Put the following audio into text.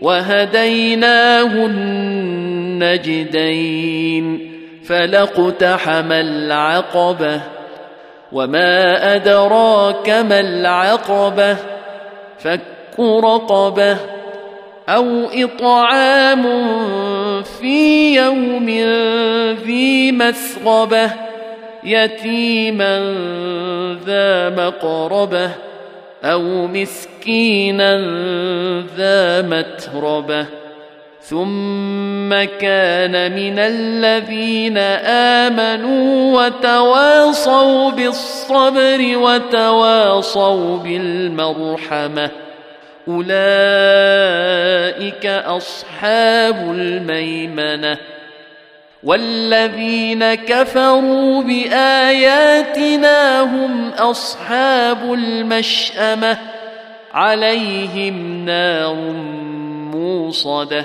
وهديناه النجدين فلاقتحم العقبة وما أدراك ما العقبة فك رقبة أو إطعام في يوم ذي مسغبة يتيما ذا مقربة أو مسكينا ذا متربة ثم كان من الذين آمنوا وتواصوا بالصبر وتواصوا بالمرحمة أولئك أصحاب الميمنة والذين كفروا باياتنا هم اصحاب المشامه عليهم نار موصده